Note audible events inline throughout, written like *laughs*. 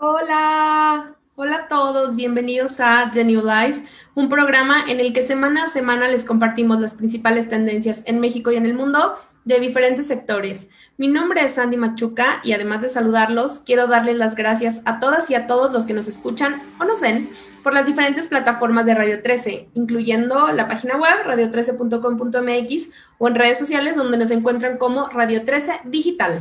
Hola, hola a todos, bienvenidos a The New Life, un programa en el que semana a semana les compartimos las principales tendencias en México y en el mundo de diferentes sectores. Mi nombre es Sandy Machuca y además de saludarlos, quiero darles las gracias a todas y a todos los que nos escuchan o nos ven por las diferentes plataformas de Radio 13, incluyendo la página web radio13.com.mx o en redes sociales donde nos encuentran como Radio 13 Digital.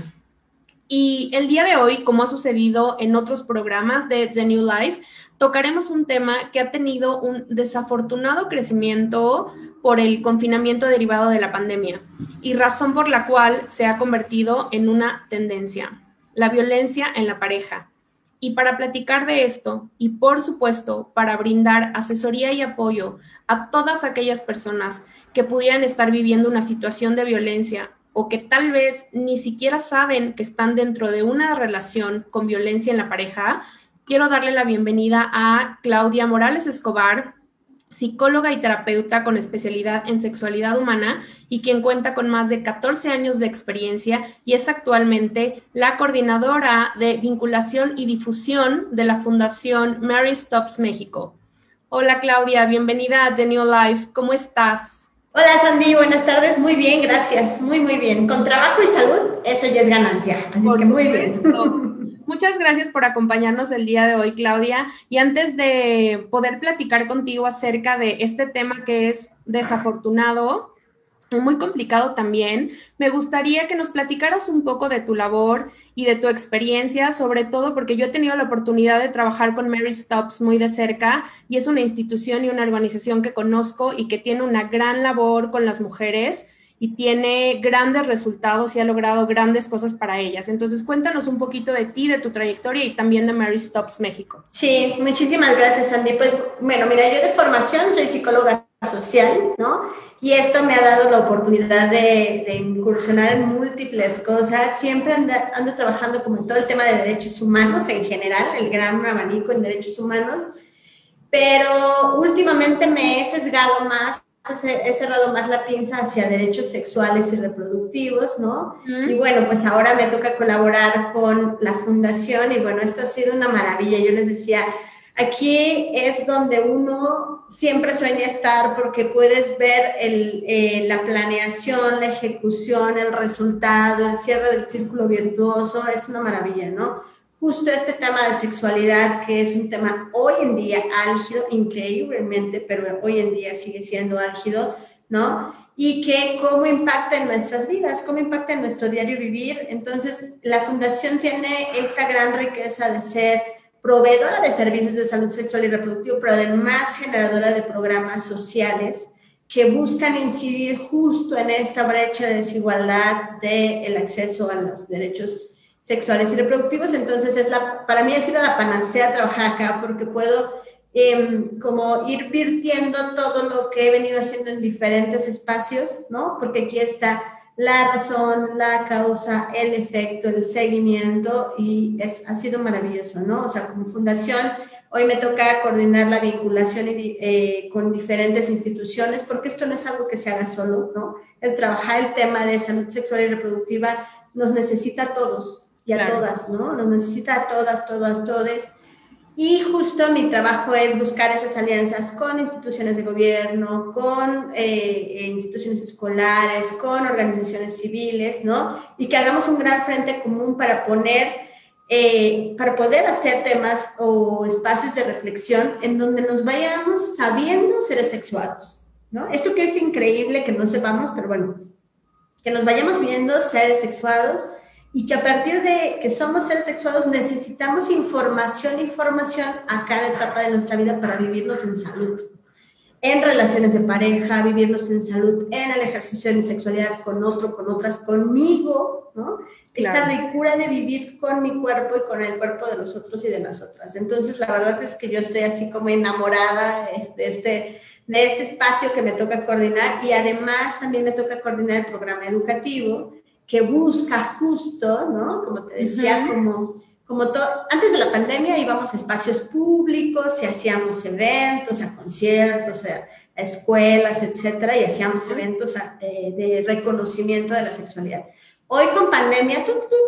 Y el día de hoy, como ha sucedido en otros programas de The New Life, tocaremos un tema que ha tenido un desafortunado crecimiento por el confinamiento derivado de la pandemia y razón por la cual se ha convertido en una tendencia, la violencia en la pareja. Y para platicar de esto y por supuesto para brindar asesoría y apoyo a todas aquellas personas que pudieran estar viviendo una situación de violencia o que tal vez ni siquiera saben que están dentro de una relación con violencia en la pareja, quiero darle la bienvenida a Claudia Morales Escobar, psicóloga y terapeuta con especialidad en sexualidad humana y quien cuenta con más de 14 años de experiencia y es actualmente la coordinadora de vinculación y difusión de la Fundación Mary Stops México. Hola Claudia, bienvenida a The New Life, ¿cómo estás? Hola Sandy, buenas tardes. Muy bien, gracias. Muy, muy bien. Con trabajo y salud, eso ya es ganancia. Así que muy bien. *laughs* Muchas gracias por acompañarnos el día de hoy, Claudia. Y antes de poder platicar contigo acerca de este tema que es desafortunado, muy complicado también. Me gustaría que nos platicaras un poco de tu labor y de tu experiencia, sobre todo porque yo he tenido la oportunidad de trabajar con Mary Stops muy de cerca y es una institución y una organización que conozco y que tiene una gran labor con las mujeres y tiene grandes resultados y ha logrado grandes cosas para ellas. Entonces, cuéntanos un poquito de ti, de tu trayectoria y también de Mary Stops México. Sí, muchísimas gracias, Andy. Pues, bueno, mira, yo de formación soy psicóloga social, ¿no? Y esto me ha dado la oportunidad de, incursionar en múltiples cosas. Siempre ando, trabajando como en todo el tema de derechos humanos en general, el gran abanico en derechos humanos, pero últimamente me he sesgado más he cerrado más la pinza hacia derechos sexuales y reproductivos, ¿no? Y bueno, pues ahora me toca colaborar con la fundación y bueno, esto ha sido una maravilla. Yo les decía, Aquí es donde uno siempre sueña estar porque puedes ver eh, la planeación, la ejecución, el resultado, el cierre del círculo virtuoso, es una maravilla, ¿no? Justo este tema de sexualidad, que es un tema hoy en día álgido, increíblemente, pero hoy en día sigue siendo álgido, ¿no? Y que cómo impacta en nuestras vidas, cómo impacta en nuestro diario vivir. Entonces, la fundación tiene esta gran riqueza de ser proveedora de servicios de salud sexual y reproductivo, pero además generadora de programas sociales que buscan incidir justo en esta brecha de desigualdad del acceso a los derechos sexuales y reproductivos. Entonces, es la, para mí ha sido la panacea trabajar acá porque puedo em, como ir virtiendo todo lo que he venido haciendo en diferentes espacios, ¿no? Porque aquí está la razón, la causa, el efecto, el seguimiento y es, ha sido maravilloso, ¿no? O sea, como fundación, hoy me toca coordinar la vinculación eh, con diferentes instituciones, porque esto no es algo que se haga solo, ¿no? El trabajar el tema de salud sexual y reproductiva nos necesita a todos y a todas, ¿no? Nos necesita a todas, todas, todes. Y justo mi trabajo es buscar esas alianzas con instituciones de gobierno, con eh, instituciones escolares, con organizaciones civiles, ¿no? Y que hagamos un gran frente común para poner, eh, para poder hacer temas o espacios de reflexión en donde nos vayamos sabiendo seres sexuados, ¿no? Esto que es increíble que no sepamos, pero bueno, que nos vayamos viendo seres sexuados y que a partir de que somos seres sexuales necesitamos información y formación a cada etapa de nuestra vida para vivirnos en salud, en relaciones de pareja, vivirnos en salud, en el ejercicio de mi sexualidad con otro, con otras, conmigo, ¿no? Esta ricura de vivir con mi cuerpo y con el cuerpo de los otros y de las otras. Entonces, la verdad es que yo estoy así como enamorada de este, de este espacio que me toca coordinar y además también me toca coordinar el programa educativo que busca justo, ¿no? Como te decía, como, como todo, antes de la pandemia íbamos a espacios públicos y hacíamos eventos, a conciertos, a, escuelas, etcétera, y hacíamos eventos eh, de reconocimiento de la sexualidad. Hoy con pandemia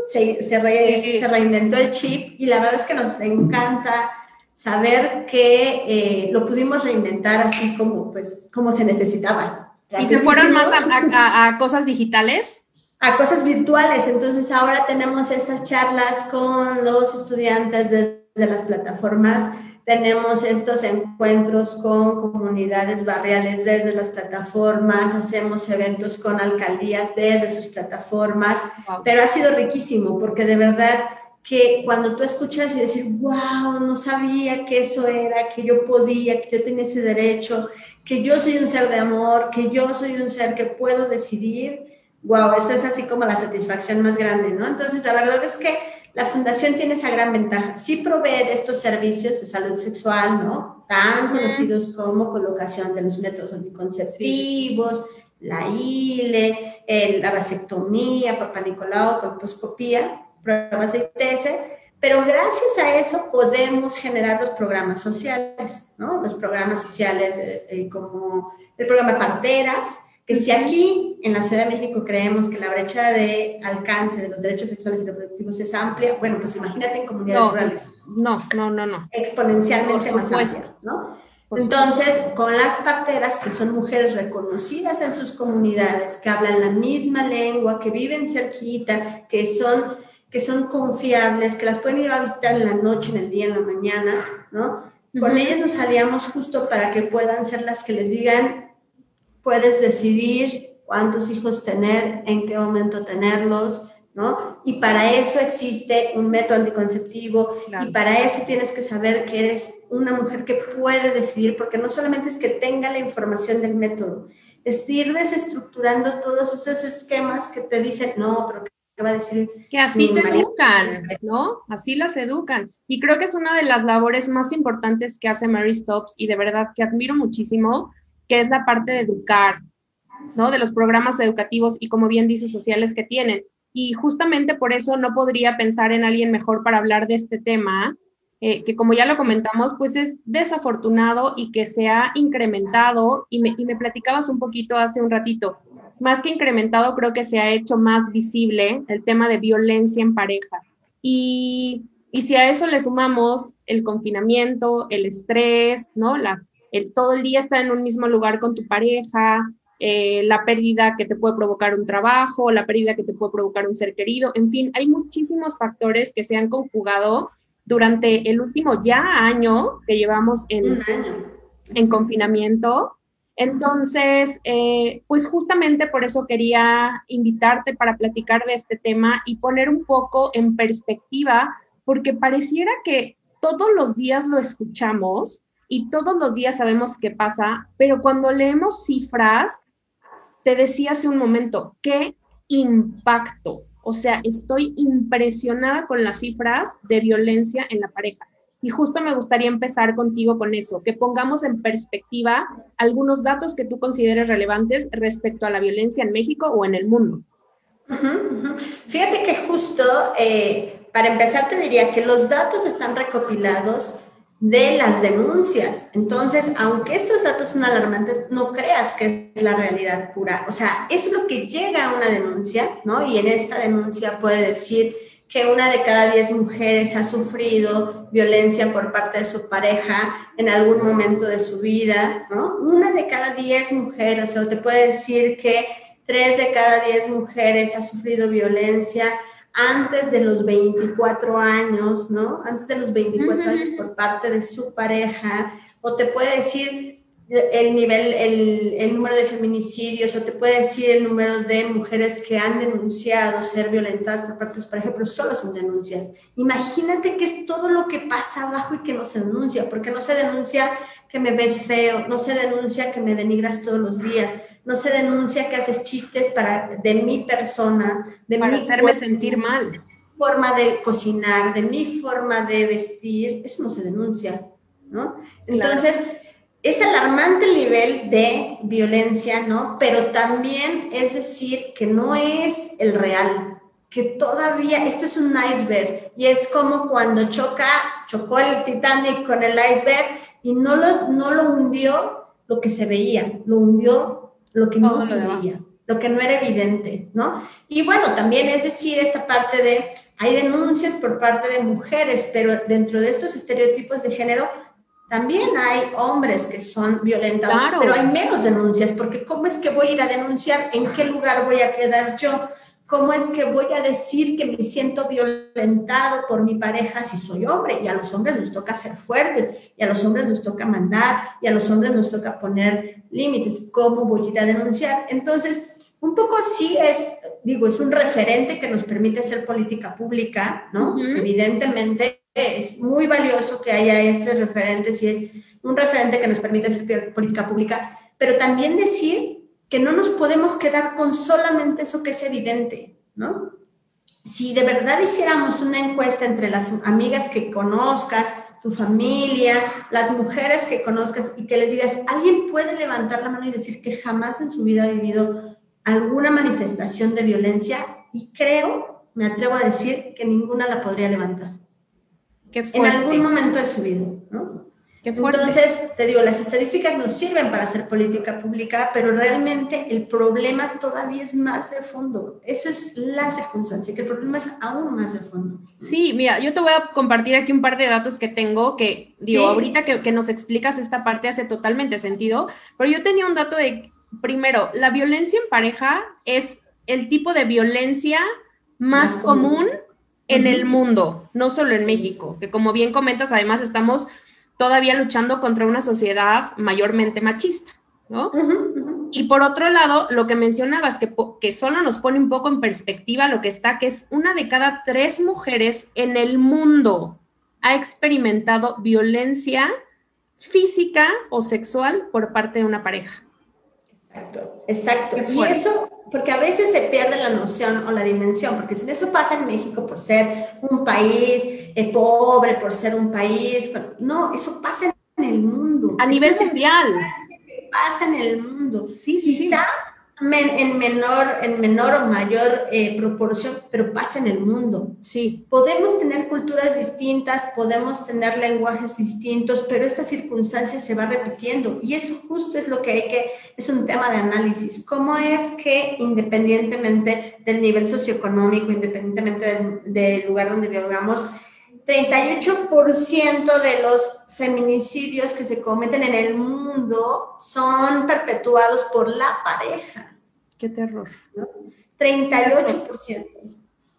se, se, reinventó el chip y la verdad es que nos encanta saber que eh, lo pudimos reinventar así como, pues, como se necesitaba. ¿Y se fueron más a, cosas digitales? A cosas virtuales. Entonces ahora tenemos estas charlas con los estudiantes desde las plataformas. Tenemos estos encuentros con comunidades barriales desde las plataformas, hacemos eventos con alcaldías desde sus plataformas, pero ha sido riquísimo porque de verdad que cuando tú escuchas y decir, wow, no sabía que eso era, que yo podía, que yo tenía ese derecho, que yo soy un ser de amor, que yo soy un ser que puedo decidir, wow, eso es así como la satisfacción más grande, ¿no? Entonces, la verdad es que la fundación tiene esa gran ventaja. Sí provee de estos servicios de salud sexual, ¿no? Tan conocidos como colocación de los métodos anticonceptivos, la ILE, la vasectomía, papá Nicolau, colposcopía, pruebas de ITS, pero gracias a eso podemos generar los programas sociales, ¿no? Los programas sociales eh, eh, como el programa Parteras, que si aquí en la Ciudad de México creemos que la brecha de alcance de los derechos sexuales y reproductivos es amplia, bueno, pues imagínate en comunidades rurales. No, no, no, no. Exponencialmente más amplia, ¿no? Entonces, con las parteras, que son mujeres reconocidas en sus comunidades, que hablan la misma lengua, que viven cerquita, que son, que son confiables, que las pueden ir a visitar en la noche, en el día, en la mañana, ¿no? Con ellas nos salíamos justo para que puedan ser las que les digan puedes decidir cuántos hijos tener, en qué momento tenerlos, ¿no? Y para eso existe un método anticonceptivo y para eso tienes que saber que eres una mujer que puede decidir, porque no solamente es que tenga la información del método, es ir desestructurando todos esos esquemas que te dicen, no, pero ¿qué va a decir? Que así te educan, ¿no? Así las educan. Y creo que es una de las labores más importantes que hace Mary Stops y de verdad que admiro muchísimo que es la parte de educar, ¿no? De los programas educativos y, como bien dice, sociales que tienen. Y justamente por eso no podría pensar en alguien mejor para hablar de este tema, eh, que como ya lo comentamos, pues es desafortunado y que se ha incrementado, y me, y me platicabas un poquito hace un ratito, más que incrementado, creo que se ha hecho más visible el tema de violencia en pareja. Y, y si a eso le sumamos el confinamiento, el estrés, ¿no? La el todo el día estar en un mismo lugar con tu pareja, eh, la pérdida que te puede provocar un trabajo, la pérdida que te puede provocar un ser querido, en fin, hay muchísimos factores que se han conjugado durante el último ya año que llevamos en, en confinamiento. Entonces, eh, pues justamente por eso quería invitarte para platicar de este tema y poner un poco en perspectiva, porque pareciera que todos los días lo escuchamos, y todos los días sabemos qué pasa, pero cuando leemos cifras, te decía hace un momento, qué impacto. O sea, estoy impresionada con las cifras de violencia en la pareja. Y justo me gustaría empezar contigo con eso, que pongamos en perspectiva algunos datos que tú consideres relevantes respecto a la violencia en México o en el mundo. Fíjate que justo, eh, para empezar, te diría que los datos están recopilados de las denuncias. Entonces, aunque estos datos son alarmantes, no creas que es la realidad pura. O sea, es lo que llega a una denuncia, ¿no? Y en esta denuncia puede decir que una de cada diez mujeres ha sufrido violencia por parte de su pareja en algún momento de su vida, ¿no? Una de cada diez mujeres, o te puede decir que tres de cada diez mujeres ha sufrido violencia antes de los 24 años, ¿no? Antes de los 24 años por parte de su pareja, o te puede decir el nivel, el, el, número de feminicidios, o te puede decir el número de mujeres que han denunciado ser violentadas por parte de su pareja, pero solo son denuncias. Imagínate que es todo lo que pasa abajo y que no se denuncia, porque no se denuncia que me ves feo, no se denuncia que me denigras todos los días, no se denuncia que haces chistes para, de mi persona, de para hacerme sentir mal. Forma de cocinar, de mi forma de vestir, eso no se denuncia, ¿no? Entonces, es alarmante el nivel de violencia, ¿no? Pero también es decir que no es el real, que todavía esto es un iceberg y es como cuando choca, chocó el Titanic con el iceberg y no lo, no lo hundió lo que se veía, lo hundió lo que no se veía. lo que no era evidente, ¿no? Y bueno, también es decir, esta parte de, hay denuncias por parte de mujeres, pero dentro de estos estereotipos de género, también hay hombres que son violentados, pero hay menos denuncias, porque ¿cómo es que voy a ir a denunciar? ¿En qué lugar voy a quedar yo? ¿Cómo es que voy a decir que me siento violentado por mi pareja si soy hombre? Y a los hombres nos toca ser fuertes, y a los hombres nos toca mandar, y a los hombres nos toca poner límites. ¿Cómo voy a ir a denunciar? Entonces, un poco sí es, digo, es un referente que nos permite hacer política pública, ¿no? Evidentemente es muy valioso que haya estos referentes y es un referente que nos permite hacer política pública, pero también decir que no nos podemos quedar con solamente eso que es evidente, ¿no? Si de verdad hiciéramos una encuesta entre las amigas que conozcas, tu familia, las mujeres que conozcas y que les digas, ¿alguien puede levantar la mano y decir que jamás en su vida ha vivido alguna manifestación de violencia? Y creo, me atrevo a decir, que ninguna la podría levantar. en algún momento de su vida, ¿no? Entonces, te digo, las estadísticas nos sirven para hacer política pública, pero realmente el problema todavía es más de fondo. Eso es la circunstancia, que el problema es aún más de fondo. Sí, mira, yo te voy a compartir aquí un par de datos que tengo que, digo, ahorita que, que nos explicas esta parte hace totalmente sentido, pero yo tenía un dato de, primero, la violencia en pareja es el tipo de violencia más, común, en el mundo, no solo en México, que como bien comentas, además estamos todavía luchando contra una sociedad mayormente machista, ¿no? Y por otro lado, lo que mencionabas, que, que solo nos pone un poco en perspectiva lo que está, que es una de cada tres mujeres en el mundo ha experimentado violencia física o sexual por parte de una pareja. Exacto, exacto. Y eso, porque a veces se pierde la noción o la dimensión, porque si eso pasa en México por ser un país eh, pobre, por ser un país, no, eso pasa en el mundo. A nivel mundial. Pasa en el mundo. Sí, sí, Quizá en menor, en menor o mayor eh, proporción, pero pasa en el mundo. Sí. Podemos tener culturas distintas, podemos tener lenguajes distintos, pero esta circunstancia se va repitiendo y eso justo es lo que hay que, es un tema de análisis. ¿Cómo es que independientemente del nivel socioeconómico, independientemente del, del lugar donde vivamos, 38% de los feminicidios que se cometen en el mundo son perpetuados por la pareja. Qué terror. ¿no? 38%.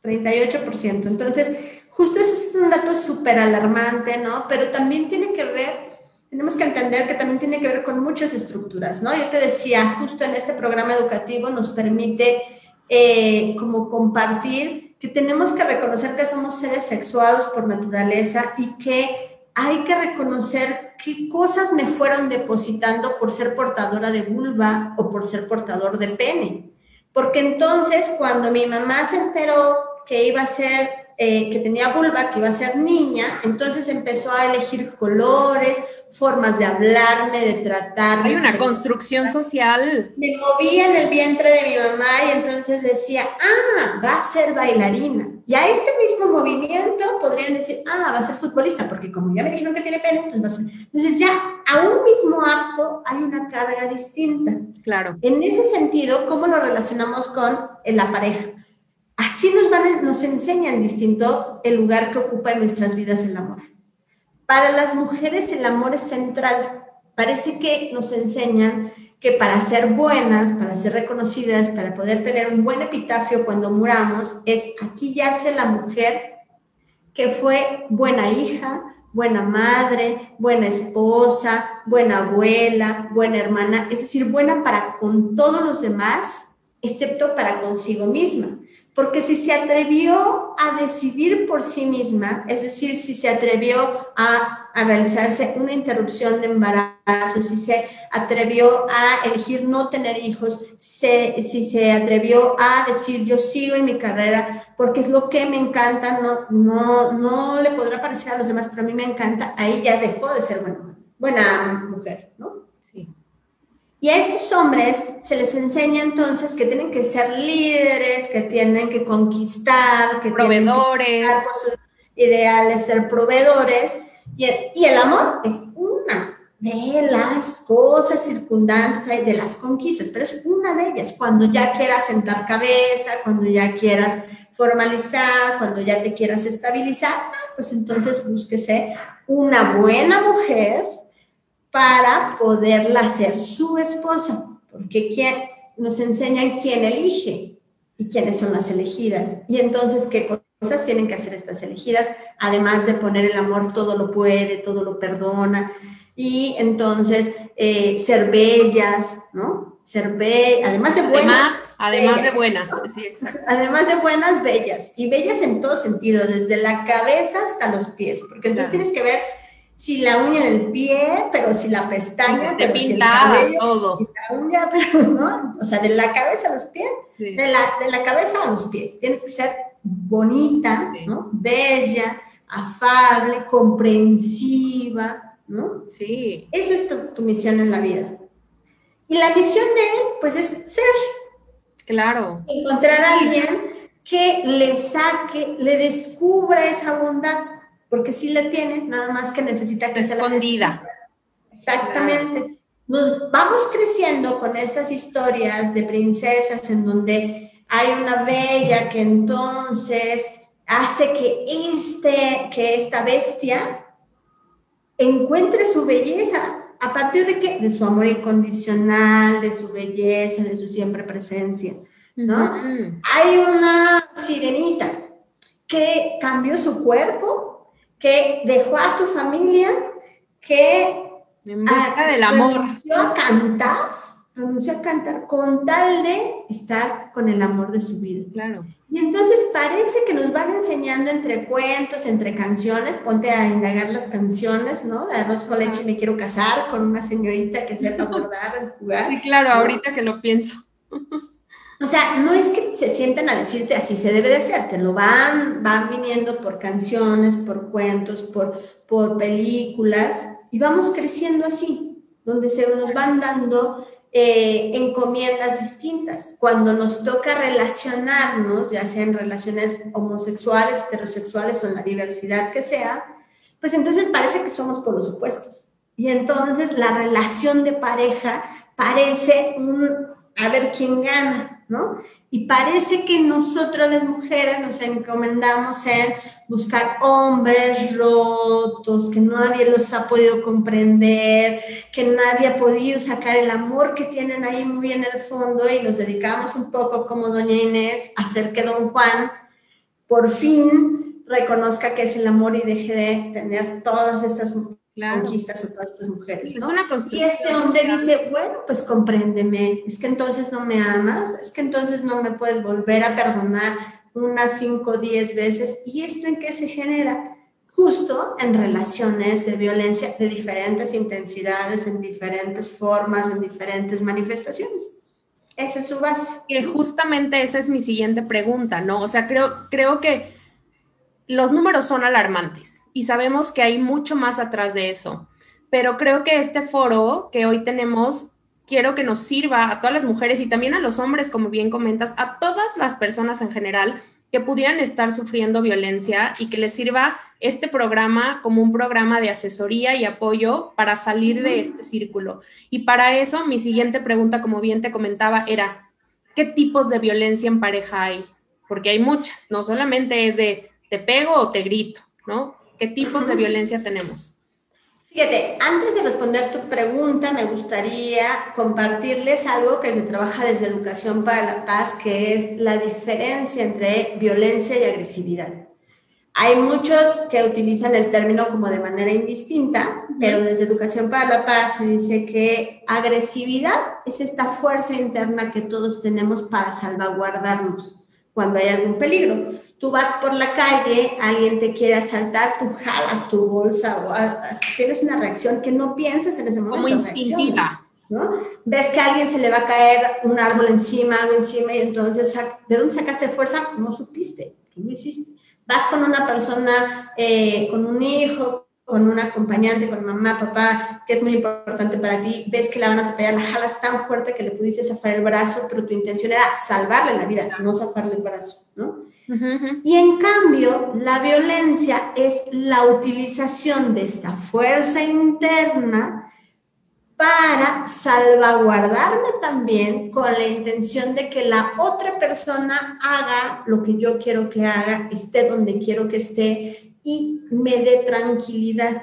38%. Entonces, justo eso es un dato súper alarmante, ¿no? Pero también tiene que ver, tenemos que entender que también tiene que ver con muchas estructuras, ¿no? Yo te decía, justo en este programa educativo nos permite eh, como compartir que tenemos que reconocer que somos seres sexuados por naturaleza y que hay que reconocer qué cosas me fueron depositando por ser portadora de vulva o por ser portador de pene. Porque entonces cuando mi mamá se enteró que iba a ser, eh, que tenía vulva, que iba a ser niña, entonces empezó a elegir colores, formas de hablarme, de tratarme. Hay una construcción social. Me movía en el vientre de mi mamá y entonces decía, ah, va a ser bailarina. Y a este mismo movimiento podrían decir, ah, va a ser futbolista, porque como ya me dijeron que tiene pene, pues va a ser. Entonces ya a un mismo acto hay una carga distinta. Claro. En ese sentido, ¿cómo lo relacionamos con la pareja? Así nos, van, nos enseñan distinto el lugar que ocupa en nuestras vidas el amor. Para las mujeres el amor es central. Parece que nos enseñan que para ser buenas, para ser reconocidas, para poder tener un buen epitafio cuando muramos, es aquí yace la mujer que fue buena hija, buena madre, buena esposa, buena abuela, buena hermana, es decir, buena para con todos los demás, excepto para consigo misma. Porque si se atrevió a decidir por sí misma, es decir, si se atrevió a, realizarse una interrupción de embarazo, si se atrevió a elegir no tener hijos, si se atrevió a decir yo sigo en mi carrera porque es lo que me encanta, no, no, no le podrá parecer a los demás, pero a mí me encanta, ahí ya dejó de ser buena, buena mujer, ¿no? Y a estos hombres se les enseña entonces que tienen que ser líderes, que tienen que conquistar, que proveedores, tienen que ideales, ser proveedores. Y el, amor es una de las cosas circundantes, de las conquistas, pero es una de ellas. Cuando ya quieras sentar cabeza, cuando ya quieras formalizar, cuando ya te quieras estabilizar, pues entonces búsquese una buena mujer para poderla ser su esposa, porque quien nos enseñan quién elige y quiénes son las elegidas. Y entonces, ¿qué cosas tienen que hacer estas elegidas? Además de poner el amor, todo lo puede, todo lo perdona. Y entonces, eh, ser bellas, ¿no? Ser bellas, además de buenas. Además, de buenas, sí, exacto. Además de buenas, bellas. Y bellas en todo sentido, desde la cabeza hasta los pies. Porque entonces tienes que ver si la uña en el pie, pero si la pestaña, pero si el cabello, todo. Si la uña, *laughs* pero no, o sea, de la cabeza a los pies, de, la, de la cabeza a los pies. Tienes que ser bonita, ¿no? Bella, afable, comprensiva, ¿no? Sí. Esa es tu, tu, misión en la vida. Y la misión de él, pues, es ser. Claro. Encontrar a alguien que le saque, le descubra esa bondad porque sí la tiene, nada más que necesita que Escondida. se la Exactamente. Nos vamos creciendo con estas historias de princesas en donde hay una bella que entonces hace que, este, que esta bestia encuentre su belleza. ¿A partir de qué? De su amor incondicional, de su belleza, de su siempre presencia, ¿no? Hay una sirenita que cambió su cuerpo que dejó a su familia, que en busca del amor. a cantar, renunció a cantar con tal de estar con el amor de su vida. Claro. Y entonces parece que nos van enseñando entre cuentos, entre canciones, ponte a indagar las canciones, ¿no? De arroz con leche me quiero casar con una señorita que sepa bordar, jugar. Sí, claro, ahorita que lo pienso. O sea, no es que se sienten a decirte así se debe de hacer, te lo van, van viniendo por canciones, por cuentos, por, por películas, y vamos creciendo así, donde se nos van dando eh, encomiendas distintas. Cuando nos toca relacionarnos, ya sea en relaciones homosexuales, heterosexuales o en la diversidad que sea, pues entonces parece que somos por los opuestos. Y entonces la relación de pareja parece un, a ver quién gana. ¿no? Y parece que nosotros las mujeres nos encomendamos en buscar hombres rotos, que nadie los ha podido comprender, que nadie ha podido sacar el amor que tienen ahí muy en el fondo y nos dedicamos un poco como doña Inés a hacer que don Juan por fin reconozca que es el amor y deje de tener todas estas conquistas a todas estas mujeres. Es una y este hombre dice, bueno, pues compréndeme, es que entonces no me amas, es que entonces no me puedes volver a perdonar unas cinco o diez veces. ¿Y esto en qué se genera? Justo en relaciones de violencia de diferentes intensidades, en diferentes formas, en diferentes manifestaciones. Esa es su base. Que justamente esa es mi siguiente pregunta, ¿no? O sea, creo, creo que los números son alarmantes y sabemos que hay mucho más atrás de eso, pero creo que este foro que hoy tenemos, quiero que nos sirva a todas las mujeres y también a los hombres, como bien comentas, a todas las personas en general que pudieran estar sufriendo violencia y que les sirva este programa como un programa de asesoría y apoyo para salir de este círculo. Y para eso, mi siguiente pregunta, como bien te comentaba, era, ¿qué tipos de violencia en pareja hay? Porque hay muchas, no solamente es de te pego o te grito, ¿no? ¿Qué tipos de violencia tenemos? Fíjate, antes de responder tu pregunta, me gustaría compartirles algo que se trabaja desde Educación para la Paz, que es la diferencia entre violencia y agresividad. Hay muchos que utilizan el término como de manera indistinta, pero desde Educación para la Paz se dice que agresividad es esta fuerza interna que todos tenemos para salvaguardarnos cuando hay algún peligro. Tú vas por la calle, alguien te quiere asaltar, tú jalas tu bolsa o tienes una reacción que no piensas en ese momento. Como instintiva. ¿no? Ves que a alguien se le va a caer un árbol encima, algo encima, y entonces, ¿de dónde sacaste fuerza? No supiste, tú lo hiciste. Vas con una persona, eh, con un hijo, con un acompañante, con mamá, papá, que es muy importante para ti, ves que la van a atropellar, la jalas tan fuerte que le pudiste zafar el brazo, pero tu intención era salvarle la vida, no zafarle el brazo, ¿no? Y en cambio, la violencia es la utilización de esta fuerza interna para salvaguardarme también con la intención de que la otra persona haga lo que yo quiero que haga, esté donde quiero que esté y me dé tranquilidad.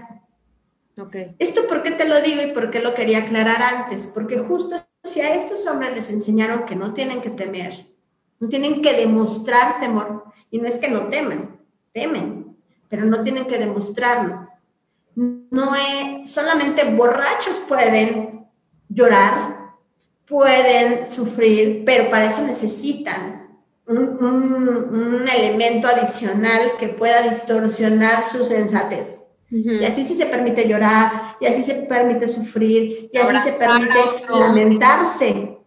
Okay. Esto por qué te lo digo y por qué lo quería aclarar antes, porque justo si a estos hombres les enseñaron que no tienen que temer, no tienen que demostrar temor, y no es que no temen, temen, pero no tienen que demostrarlo no es, solamente borrachos pueden llorar, pueden sufrir, pero para eso necesitan un, elemento adicional que pueda distorsionar su sensatez. Y así sí se permite llorar, y así se permite sufrir, y así se permite lamentarse.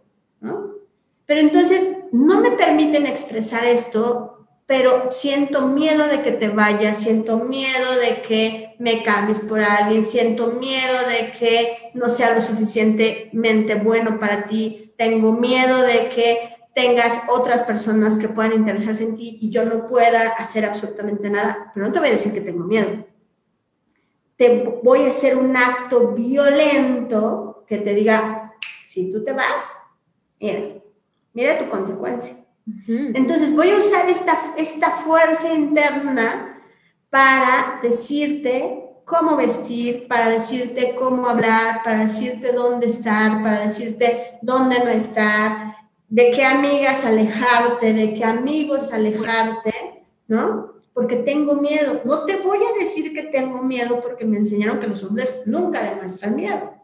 Pero entonces no me permiten expresar esto pero siento miedo de que te vayas, siento miedo de que me cambies por alguien, siento miedo de que no sea lo suficientemente bueno para ti, tengo miedo de que tengas otras personas que puedan interesarse en ti y yo no pueda hacer absolutamente nada, pero no te voy a decir que tengo miedo. Te voy a hacer un acto violento que te diga, si tú te vas, mira, mira tu consecuencia. Entonces voy a usar esta, esta fuerza interna para decirte cómo vestir, para decirte cómo hablar, para decirte dónde estar, para decirte dónde no estar, de qué amigas alejarte, de qué amigos alejarte, ¿no? Porque tengo miedo. No te voy a decir que tengo miedo porque me enseñaron que los hombres nunca demuestran miedo.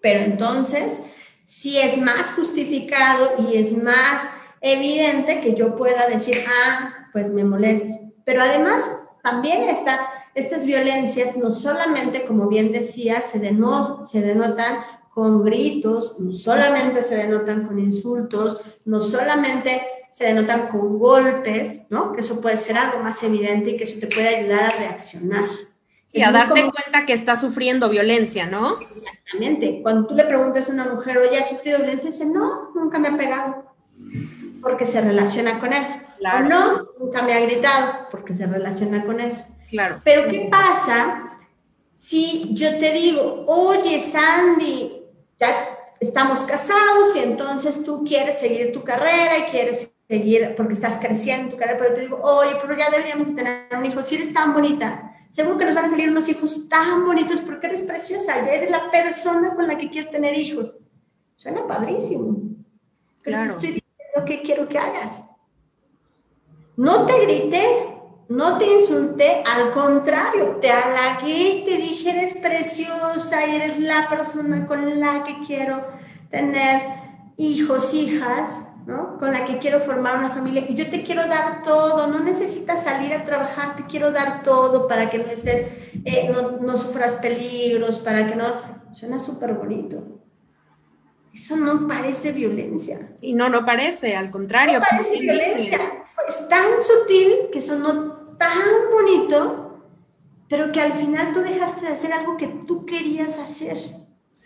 Pero entonces, si es más justificado y es más evidente que yo pueda decir, ah, pues me molesto. Pero además, también está, estas violencias no solamente, como bien decía, se, se denotan con gritos, no solamente se denotan con insultos, no solamente se denotan con golpes, ¿no? Que eso puede ser algo más evidente y que eso te puede ayudar a reaccionar. Y a darte cuenta que está sufriendo violencia, ¿no? Exactamente. Cuando tú le preguntas a una mujer, oye, ¿has sufrido violencia? Dice, no, nunca me ha pegado porque se relaciona con eso. O no, nunca me ha gritado porque se relaciona con eso. Claro. Pero ¿qué pasa si yo te digo, oye Sandy, ya estamos casados y entonces tú quieres seguir tu carrera y quieres seguir porque estás creciendo en tu carrera, pero te digo, oye, pero ya deberíamos tener un hijo, si eres tan bonita, seguro que nos van a salir unos hijos tan bonitos porque eres preciosa, ya eres la persona con la que quiero tener hijos. Suena padrísimo. Pero claro. estoy que quiero que hagas. No te grité, no te insulté, al contrario, te halagué y te dije, eres preciosa y eres la persona con la que quiero tener hijos, hijas, ¿no? Con la que quiero formar una familia y yo te quiero dar todo, no necesitas salir a trabajar, te quiero dar todo para que no estés, eh, no, no sufras peligros, para que no... Suena súper bonito. Eso no parece violencia. Sí, no, no parece, al contrario. No parece violencia. Es tan sutil que sonó tan bonito, pero que al final tú dejaste de hacer algo que tú querías hacer,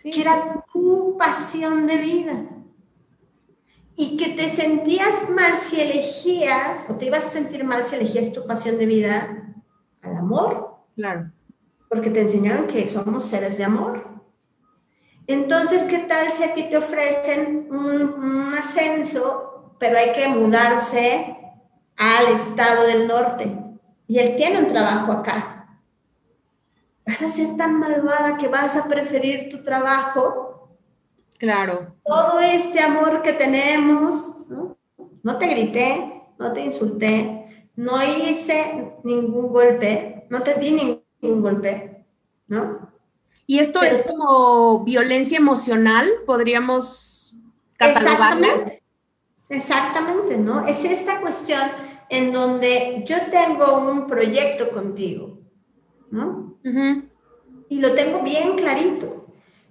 que era tu pasión de vida. Y que te sentías mal si elegías, o te ibas a sentir mal si elegías tu pasión de vida al amor. Claro. Porque te enseñaron que somos seres de amor. Entonces, ¿qué tal si a ti te ofrecen un, ascenso, pero hay que mudarse al estado del norte? Y él tiene un trabajo acá. ¿Vas a ser tan malvada que vas a preferir tu trabajo? Claro. Todo este amor que tenemos, ¿no? No te grité, no te insulté, no hice ningún golpe, no te di ningún golpe, ¿no? Y esto es como violencia emocional, podríamos catalogarla. Exactamente, exactamente, ¿no? Es esta cuestión en donde yo tengo un proyecto contigo, ¿no? Y lo tengo bien clarito.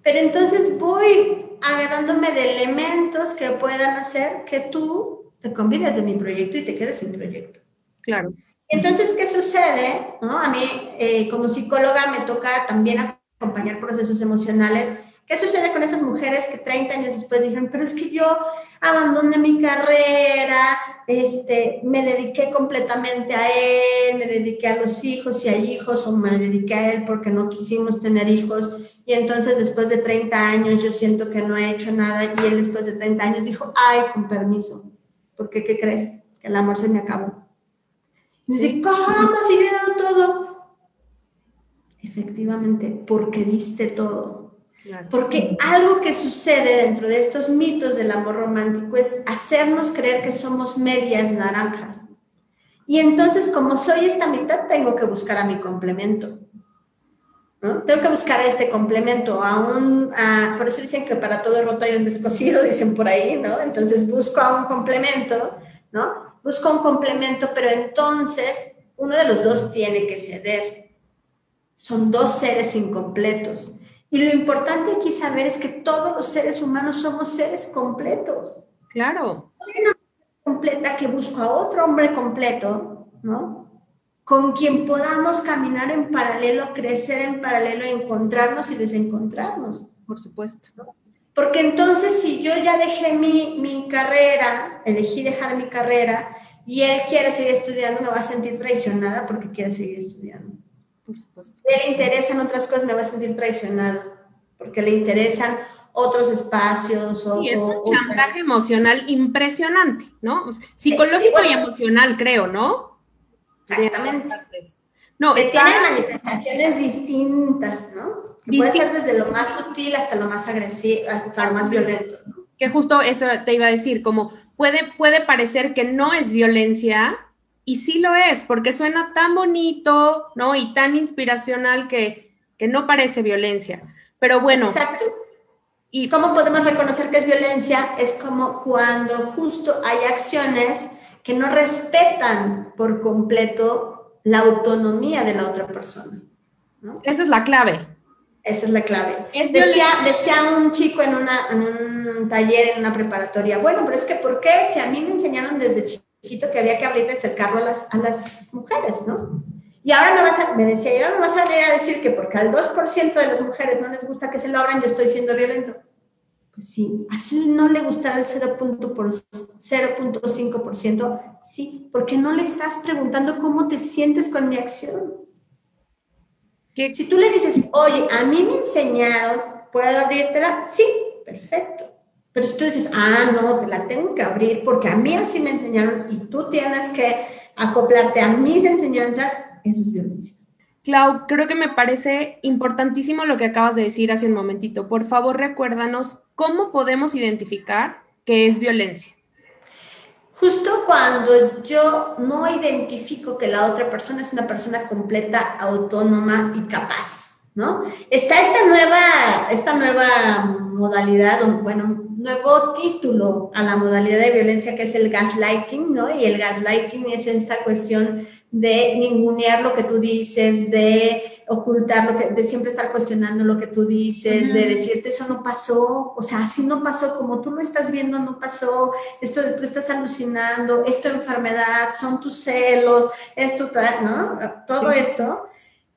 Pero entonces voy agarrándome de elementos que puedan hacer que tú te convides de mi proyecto y te quedes sin proyecto. Claro. Entonces, ¿qué sucede? ¿No? A mí, eh, como psicóloga, me toca también acompañar procesos emocionales ¿Qué sucede con estas mujeres que 30 años después dijeron, pero es que yo abandoné mi carrera, este, me dediqué completamente a él, me dediqué a los hijos, si hay hijos, o me dediqué a él porque no quisimos tener hijos, y entonces después de 30 años yo siento que no he hecho nada, y él después de 30 años dijo, ay, con permiso, porque ¿qué crees? Que el amor se me acabó. Y dice, ¿cómo si le he dado todo? Efectivamente, porque diste todo porque algo que sucede dentro de estos mitos del amor romántico es hacernos creer que somos medias naranjas. Y entonces, como soy esta mitad, tengo que buscar a mi complemento. Tengo que buscar a este complemento, a un, por eso dicen que para todo roto hay un descosido, *laughs* dicen por ahí, ¿no? Entonces busco a un complemento, ¿no? Busco un complemento, pero entonces uno de los dos tiene que ceder. Son dos seres incompletos. Y lo importante aquí saber es que todos los seres humanos somos seres completos. Claro. Soy una mujer completa que busco a otro hombre completo, ¿no? Con quien podamos caminar en paralelo, crecer en paralelo, encontrarnos y desencontrarnos. Por supuesto. Porque entonces si yo ya dejé mi, mi carrera, elegí dejar mi carrera y él quiere seguir estudiando, me va a sentir traicionada porque quiere seguir estudiando. Por supuesto. le interesan otras cosas, me va a sentir traicionado, porque le interesan otros espacios. O, y es un chantaje emocional impresionante, ¿no? psicológico y, emocional, creo, ¿no? Exactamente. No, está... tiene manifestaciones distintas, ¿no? puede ser desde lo más sutil hasta lo más agresivo, hasta lo más violento. Que justo eso te iba a decir, como puede, puede parecer que no es violencia, y sí lo es, porque suena tan bonito, ¿no? Y tan inspiracional que, que no parece violencia. Pero bueno. Exacto. ¿Y cómo podemos reconocer que es violencia? Es como cuando justo hay acciones que no respetan por completo la autonomía de la otra persona. ¿no? Esa es la clave. Esa es la clave. decía, decía un chico en, una, en un taller, en una preparatoria, bueno, pero es que ¿por qué si a mí me enseñaron desde que había que abrirles el carro a las, a las mujeres, ¿no? Y ahora me vas a, me decía, y ahora me vas a venir a decir que porque al 2% de las mujeres no les gusta que se lo abran, yo estoy siendo violento. Pues sí, así no le gustará el 0.5%, sí, porque no le estás preguntando cómo te sientes con mi acción. Que si tú le dices, oye, a mí me enseñaron, ¿puedo abrírtela? Sí, perfecto. Pero si tú dices, ah, no, te la tengo que abrir porque a mí así me enseñaron y tú tienes que acoplarte a mis enseñanzas, eso es violencia. Clau, creo que me parece importantísimo lo que acabas de decir hace un momentito. Por favor, recuérdanos cómo podemos identificar qué es violencia. Justo cuando yo no identifico que la otra persona es una persona completa, autónoma y capaz ¿no? Está esta nueva, esta nueva modalidad, bueno, nuevo título a la modalidad de violencia que es el gaslighting, ¿no? Y el gaslighting es esta cuestión de ningunear lo que tú dices, de ocultar lo que, de siempre estar cuestionando lo que tú dices, de decirte eso no pasó, o sea, así no pasó, como tú lo estás viendo, no pasó, esto de tú estás alucinando, esto enfermedad, son tus celos, esto, ¿no? Todo esto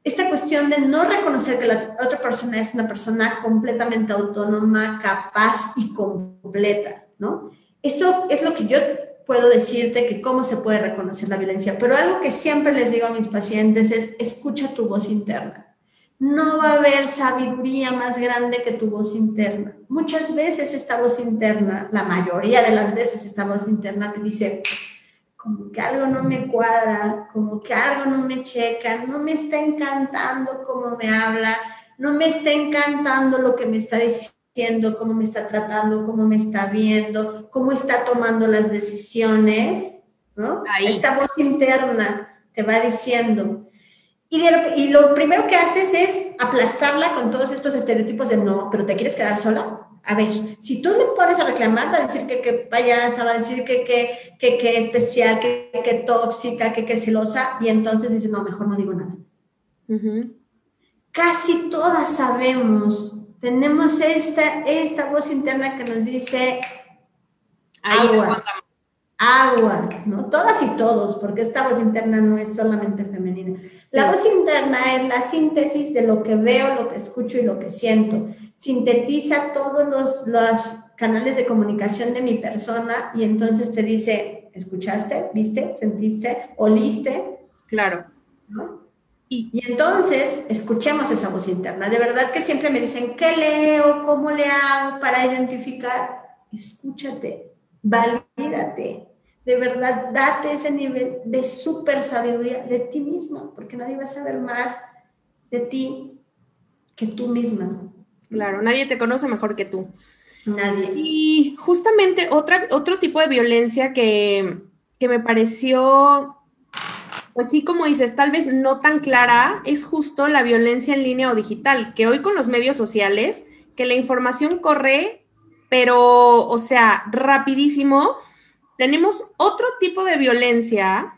esta cuestión de no reconocer que la otra persona es una persona completamente autónoma, capaz y completa, ¿no? Eso es lo que yo puedo decirte que cómo se puede reconocer la violencia, pero algo que siempre les digo a mis pacientes es escucha tu voz interna. No va a haber sabiduría más grande que tu voz interna. Muchas veces esta voz interna, la mayoría de las veces esta voz interna te dice, como que algo no me cuadra, como que algo no me checa, no me está encantando cómo me habla, no me está encantando lo que me está diciendo, cómo me está tratando, cómo me está viendo, cómo está tomando las decisiones, ¿no? Esta voz interna te va diciendo. Y, y lo primero que haces es aplastarla con todos estos estereotipos de no, pero te quieres quedar sola, a ver, si tú le pones a reclamar, va a decir que, que payasa, va a decir que, que, que, que especial, que, que tóxica, que, que celosa, y entonces dice, no, mejor no digo nada. Casi todas sabemos, tenemos esta, esta voz interna que nos dice aguas, aguas, ¿no? Todas y todos, porque esta voz interna no es solamente femenina. La voz interna es la síntesis de lo que veo, lo que escucho y lo que siento. Sintetiza todos los, los canales de comunicación de mi persona y entonces te dice, ¿escuchaste? ¿Viste? ¿Sentiste? ¿Oliste? Claro. Y, y, entonces, escuchemos esa voz interna. De verdad que siempre me dicen, ¿qué leo? ¿Cómo le hago para identificar? Escúchate, valídate. De verdad, date ese nivel de super sabiduría de ti mismo, porque nadie va a saber más de ti que tú misma. Claro, nadie te conoce mejor que tú. Nadie. Y justamente otra, otro tipo de violencia que, que me pareció, pues sí, como dices, tal vez no tan clara, es justo la violencia en línea o digital, que hoy con los medios sociales, que la información corre, pero, o sea, rapidísimo, tenemos otro tipo de violencia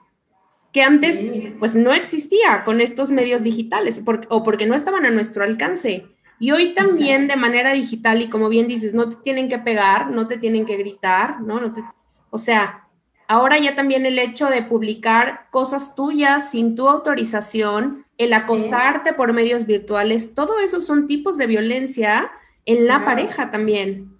que antes, pues no existía con estos medios digitales, o porque no estaban a nuestro alcance. Y hoy también de manera digital y como bien dices, no te tienen que pegar, no te tienen que gritar, ¿no? no te, o sea, ahora ya también el hecho de publicar cosas tuyas sin tu autorización, el acosarte por medios virtuales, todo eso son tipos de violencia en la pareja también.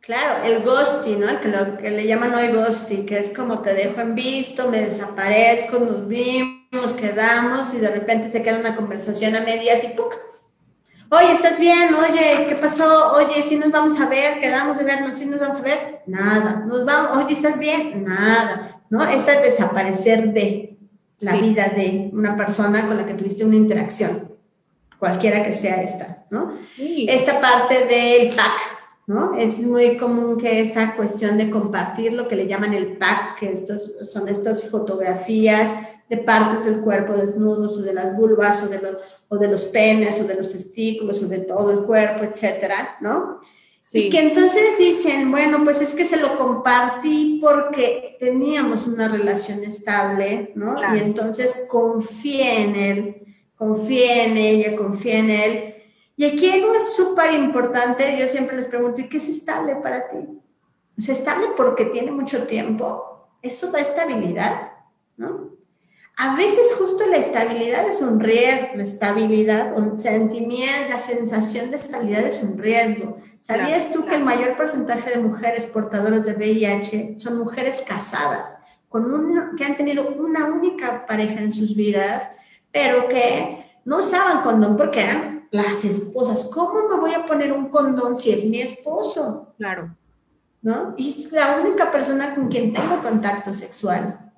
Claro, el ghosting, ¿no? El que, lo, que le llaman hoy ghosting, que es como te dejo en visto, me desaparezco, nos vimos, quedamos y de repente se queda una conversación a medias y ¡puc! Oye, ¿estás bien? Oye, ¿qué pasó? Oye, si nos vamos a ver, quedamos de vernos, si nos vamos a ver, nada. Nos vamos, oye, ¿estás bien? Nada. ¿No? Esta es desaparecer de la vida de una persona con la que tuviste una interacción, cualquiera que sea esta, ¿no? Esta parte del pack, ¿no? Es muy común que esta cuestión de compartir lo que le llaman el pack, que estos son estas fotografías de partes del cuerpo desnudos o de las vulvas o de, o de los penes o de los testículos o de todo el cuerpo, etcétera, ¿no? Sí. Y que entonces dicen, bueno, pues es que se lo compartí porque teníamos una relación estable, ¿no? Y entonces confía en él, confía en ella, confía en él. Y aquí algo es súper importante, yo siempre les pregunto, ¿y qué es estable para ti? ¿Es estable porque tiene mucho tiempo? ¿Eso da estabilidad? ¿No? A veces justo la estabilidad es un riesgo, la estabilidad o el sentimiento, la sensación de estabilidad es un riesgo. ¿Sabías tú que el mayor porcentaje de mujeres portadoras de VIH son mujeres casadas, con un, que han tenido una única pareja en sus vidas, pero que no usaban condón porque eran las esposas? ¿Cómo me voy a poner un condón si es mi esposo? Claro. ¿No? Y es la única persona con quien tengo contacto sexual.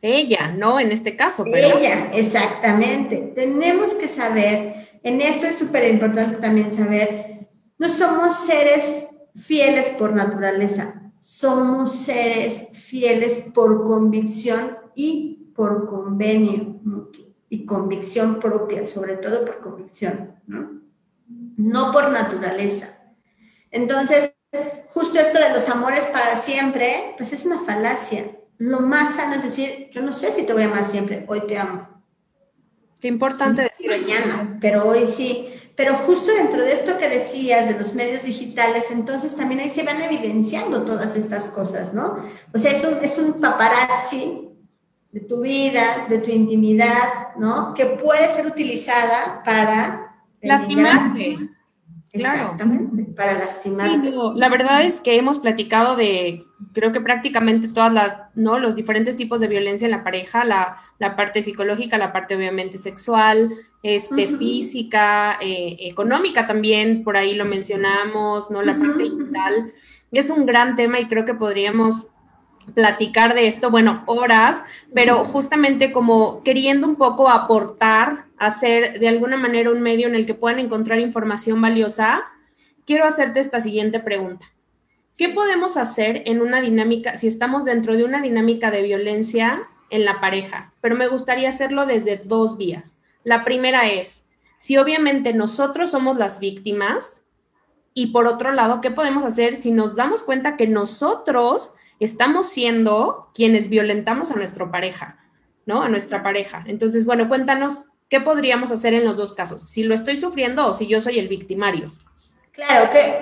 Ella, ¿no? En este caso. Pero... Ella, exactamente. Tenemos que saber, en esto es súper importante también saber, no somos seres fieles por naturaleza, somos seres fieles por convicción y por convenio y convicción propia, sobre todo por convicción, ¿no? No por naturaleza. Entonces, justo esto de los amores para siempre, pues es una falacia lo más sano es decir, yo no sé si te voy a amar siempre, hoy te amo. Qué importante decir mañana, pero hoy sí. Pero justo dentro de esto que decías de los medios digitales, entonces también ahí se van evidenciando todas estas cosas, ¿no? O sea, es un, es un paparazzi de tu vida, de tu intimidad, ¿no? Que puede ser utilizada para... Lastimarte. Exactamente, para lastimarte. la verdad es que hemos platicado de creo que prácticamente todas las, ¿no? Los diferentes tipos de violencia en la pareja, la, la parte psicológica, la parte obviamente sexual, este, física, eh, económica también, por ahí lo mencionamos, ¿no? La parte digital. Es un gran tema y creo que podríamos platicar de esto, bueno, horas, pero justamente como queriendo un poco aportar, hacer de alguna manera un medio en el que puedan encontrar información valiosa, quiero hacerte esta siguiente pregunta. ¿Qué podemos hacer en una dinámica, si estamos dentro de una dinámica de violencia en la pareja? Pero me gustaría hacerlo desde dos vías. La primera es, si obviamente nosotros somos las víctimas, y por otro lado, ¿qué podemos hacer si nos damos cuenta que nosotros estamos siendo quienes violentamos a nuestra pareja, ¿no? A nuestra pareja. Entonces, bueno, cuéntanos qué podríamos hacer en los dos casos, si lo estoy sufriendo o si yo soy el victimario. Claro, qué,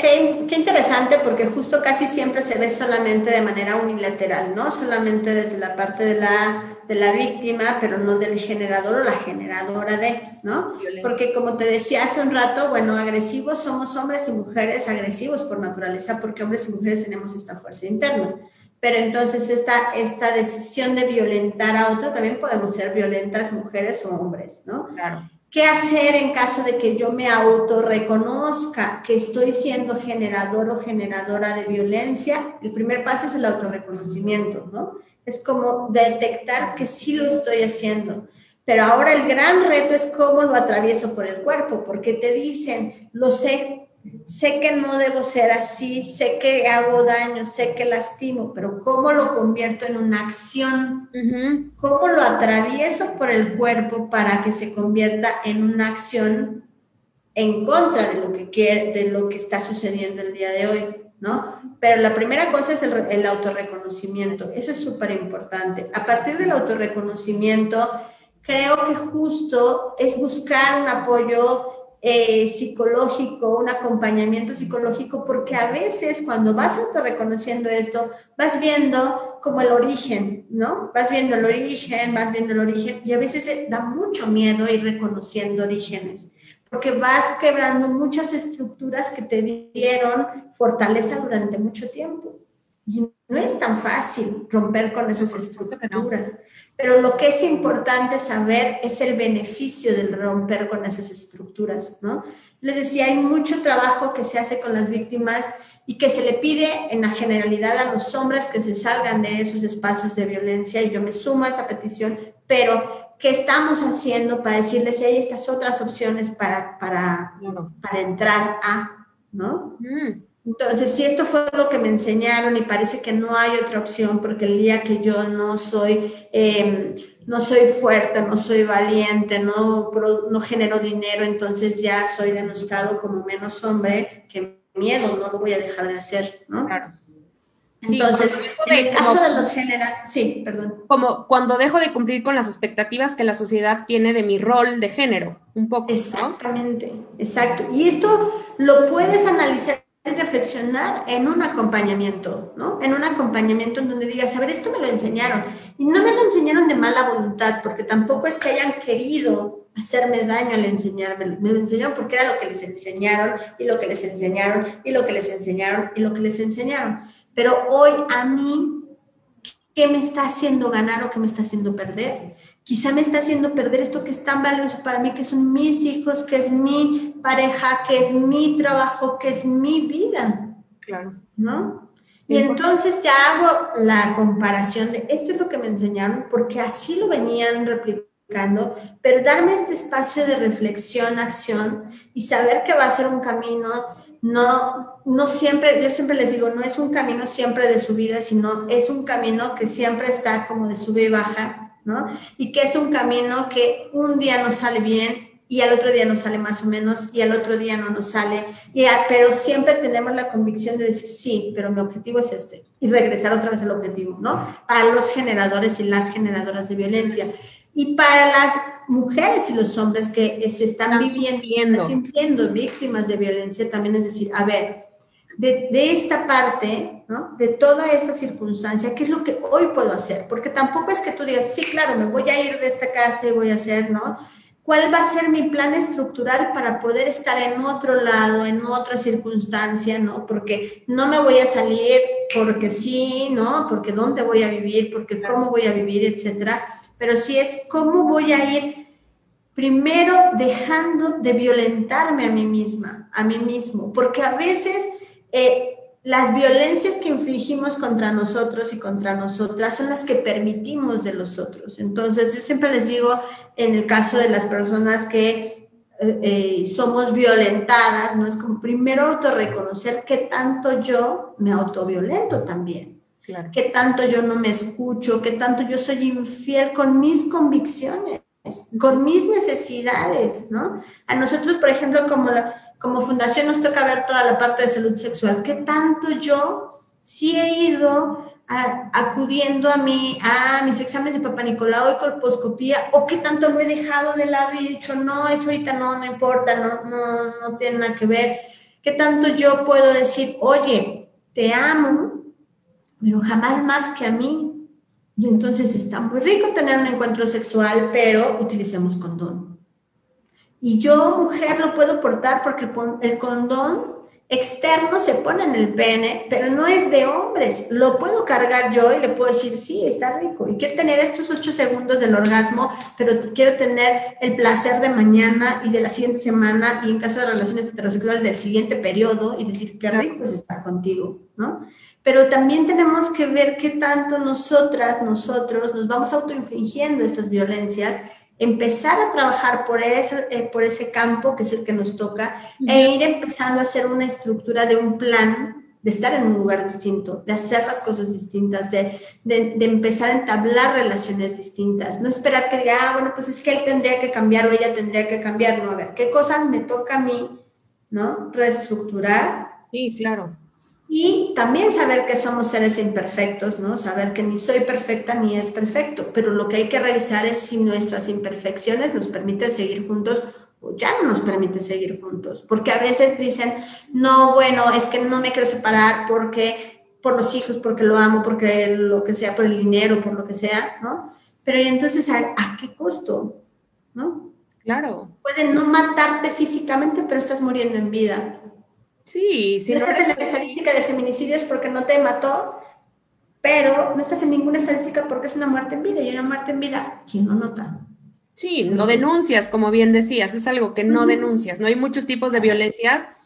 qué, interesante porque justo casi siempre se ve solamente de manera unilateral, ¿no? Solamente desde la parte de la, de la víctima, pero no del generador o la generadora de, ¿no? Porque como te decía hace un rato, bueno, agresivos somos hombres y mujeres agresivos por naturaleza, porque hombres y mujeres tenemos esta fuerza interna. Pero entonces esta, esta decisión de violentar a otro, también podemos ser violentas mujeres o hombres, ¿no? Claro. ¿Qué hacer en caso de que yo me autorreconozca que estoy siendo generador o generadora de violencia? El primer paso es el autorreconocimiento, ¿no? Es como detectar que sí lo estoy haciendo. Pero ahora el gran reto es cómo lo atravieso por el cuerpo, porque te dicen, lo sé, sé que no debo ser así, sé que hago daño, sé que lastimo, pero ¿cómo lo convierto en una acción? ¿Cómo lo atravieso por el cuerpo para que se convierta en una acción en contra de lo que quiere, de lo que está sucediendo el día de hoy? ¿No? Pero la primera cosa es el, el autorreconocimiento, eso es súper importante. A partir del autorreconocimiento, creo que justo es buscar un apoyo eh, psicológico, un acompañamiento psicológico, porque a veces cuando vas reconociendo esto, vas viendo como el origen, ¿no? Vas viendo el origen, vas viendo el origen, y a veces da mucho miedo ir reconociendo orígenes, porque vas quebrando muchas estructuras que te dieron fortaleza durante mucho tiempo. Y no es tan fácil romper con esas estructuras, pero lo que es importante saber es el beneficio del romper con esas estructuras, ¿no? Les decía, hay mucho trabajo que se hace con las víctimas y que se le pide en la generalidad a los hombres que se salgan de esos espacios de violencia y yo me sumo a esa petición, pero ¿qué estamos haciendo para decirles si hay estas otras opciones para, para, para entrar a, ¿no? Mm. Entonces, si esto fue lo que me enseñaron y parece que no hay otra opción, porque el día que yo no soy, em, no soy fuerte, no soy valiente, no, no genero dinero, entonces ya soy denostado como menos hombre, que miedo, no lo voy a dejar de hacer, ¿no? Claro. Entonces, en el caso de los generales, sí, perdón. Como cuando dejo de cumplir con las expectativas que la sociedad tiene de mi rol de género, un poco. Exactamente, exacto. Y esto lo puedes analizar reflexionar en un acompañamiento, ¿no? En un acompañamiento en donde digas, a ver, esto me lo enseñaron. Y no me lo enseñaron de mala voluntad, porque tampoco es que hayan querido hacerme daño al enseñarme. Me lo enseñaron porque era lo que les enseñaron y lo que les enseñaron y lo que les enseñaron y lo que les enseñaron. Pero hoy a mí, ¿qué me está haciendo ganar o qué me está haciendo perder? Quizá me está haciendo perder esto que es tan valioso para mí, que son mis hijos, que es mi pareja, que es mi trabajo, que es mi vida. Claro. ¿No? Y entonces ya hago la comparación de esto es lo que me enseñaron, porque así lo venían replicando, pero darme este espacio de reflexión, acción y saber que va a ser un camino, no, no siempre, yo siempre les digo, no es un camino siempre de subida, sino es un camino que siempre está como de sube y baja, y que es un camino que un día nos sale bien y al otro día nos sale más o menos y al otro día no nos sale, y pero siempre tenemos la convicción de decir, sí, pero mi objetivo es este, y regresar otra vez al objetivo, ¿no? Para los generadores y las generadoras de violencia. Y para las mujeres y los hombres que se están, viviendo, sintiendo víctimas de violencia, también es decir, a ver, de, esta parte, ¿no? de toda esta circunstancia, ¿qué es lo que hoy puedo hacer? Porque tampoco es que tú digas, sí, claro, me voy a ir de esta casa y voy a hacer, ¿no? ¿Cuál va a ser mi plan estructural para poder estar en otro lado, en otra circunstancia, ¿no? Porque no me voy a salir porque sí, ¿no? Porque dónde voy a vivir, porque cómo voy a vivir, etcétera. Pero sí es cómo voy a ir primero dejando de violentarme a mí misma, a mí mismo, porque a veces eh, las violencias que infligimos contra nosotros y contra nosotras son las que permitimos de los otros. Entonces, yo siempre les digo, en el caso de las personas que eh, eh, somos violentadas, ¿no? Es como primero autorreconocer qué tanto yo me autoviolento también. Claro. Qué tanto yo no me escucho, qué tanto yo soy infiel con mis convicciones, con mis necesidades, ¿no? A nosotros, por ejemplo, como la, como fundación nos toca ver toda la parte de salud sexual. ¿Qué tanto yo sí he ido acudiendo a, mi, a mis exámenes de Papa Nicolau y colposcopía o qué tanto lo he dejado de lado y he dicho, no, eso ahorita no, no importa, no, no, no tiene nada que ver? ¿Qué tanto yo puedo decir, oye, te amo, pero jamás más que a mí? Y entonces está muy rico tener un encuentro sexual, pero utilicemos condón. Y yo, mujer, lo puedo portar porque el condón externo se pone en el pene, pero no es de hombres. Lo puedo cargar yo y le puedo decir, sí, está rico. Y quiero tener estos ocho segundos del orgasmo, pero quiero tener el placer de mañana y de la siguiente semana y en caso de relaciones heterosexuales del siguiente periodo y decir, qué rico es estar contigo, ¿no? Pero también tenemos que ver qué tanto nosotras, nosotros, nos vamos autoinfligiendo estas violencias empezar a trabajar por ese, eh, por ese campo que es el que nos toca e ir empezando a hacer una estructura de un plan de estar en un lugar distinto, de hacer las cosas distintas, de, de, de, empezar a entablar relaciones distintas. No esperar que diga, ah, bueno, pues es que él tendría que cambiar o ella tendría que cambiar. No, a ver, ¿qué cosas me toca a mí, ¿no? Reestructurar. Sí, claro. Y también saber que somos seres imperfectos, ¿no? Saber que ni soy perfecta ni es perfecto, pero lo que hay que revisar es si nuestras imperfecciones nos permiten seguir juntos o ya no nos permiten seguir juntos. Porque a veces dicen, no, bueno, es que no me quiero separar porque por los hijos, porque lo amo, porque lo que sea, por el dinero, por lo que sea, ¿no? Pero entonces, ¿a, a qué costo? ¿No? Claro. Pueden no matarte físicamente, pero estás muriendo en vida. Sí, si no, estás en la estadística de feminicidios porque no te mató, pero no estás en ninguna estadística porque es una muerte en vida y una muerte en vida, ¿quién lo nota? Sí, no denuncias, como bien decías, es algo que no denuncias. No hay muchos tipos de violencia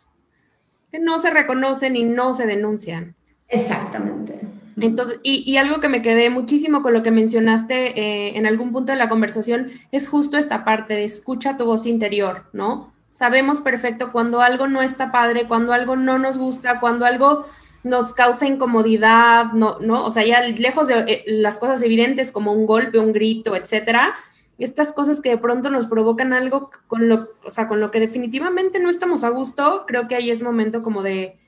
que no se reconocen y no se denuncian. Exactamente. Entonces, y, algo que me quedé muchísimo con lo que mencionaste eh, en algún punto de la conversación es justo esta parte de escucha tu voz interior, ¿no? Sabemos perfecto cuando algo no está padre, cuando algo no nos gusta, cuando algo nos causa incomodidad, no, no, o sea, ya lejos de eh, las cosas evidentes como un golpe, un grito, etcétera, estas cosas que de pronto nos provocan algo con lo, o sea, con lo que definitivamente no estamos a gusto, creo que ahí es momento como de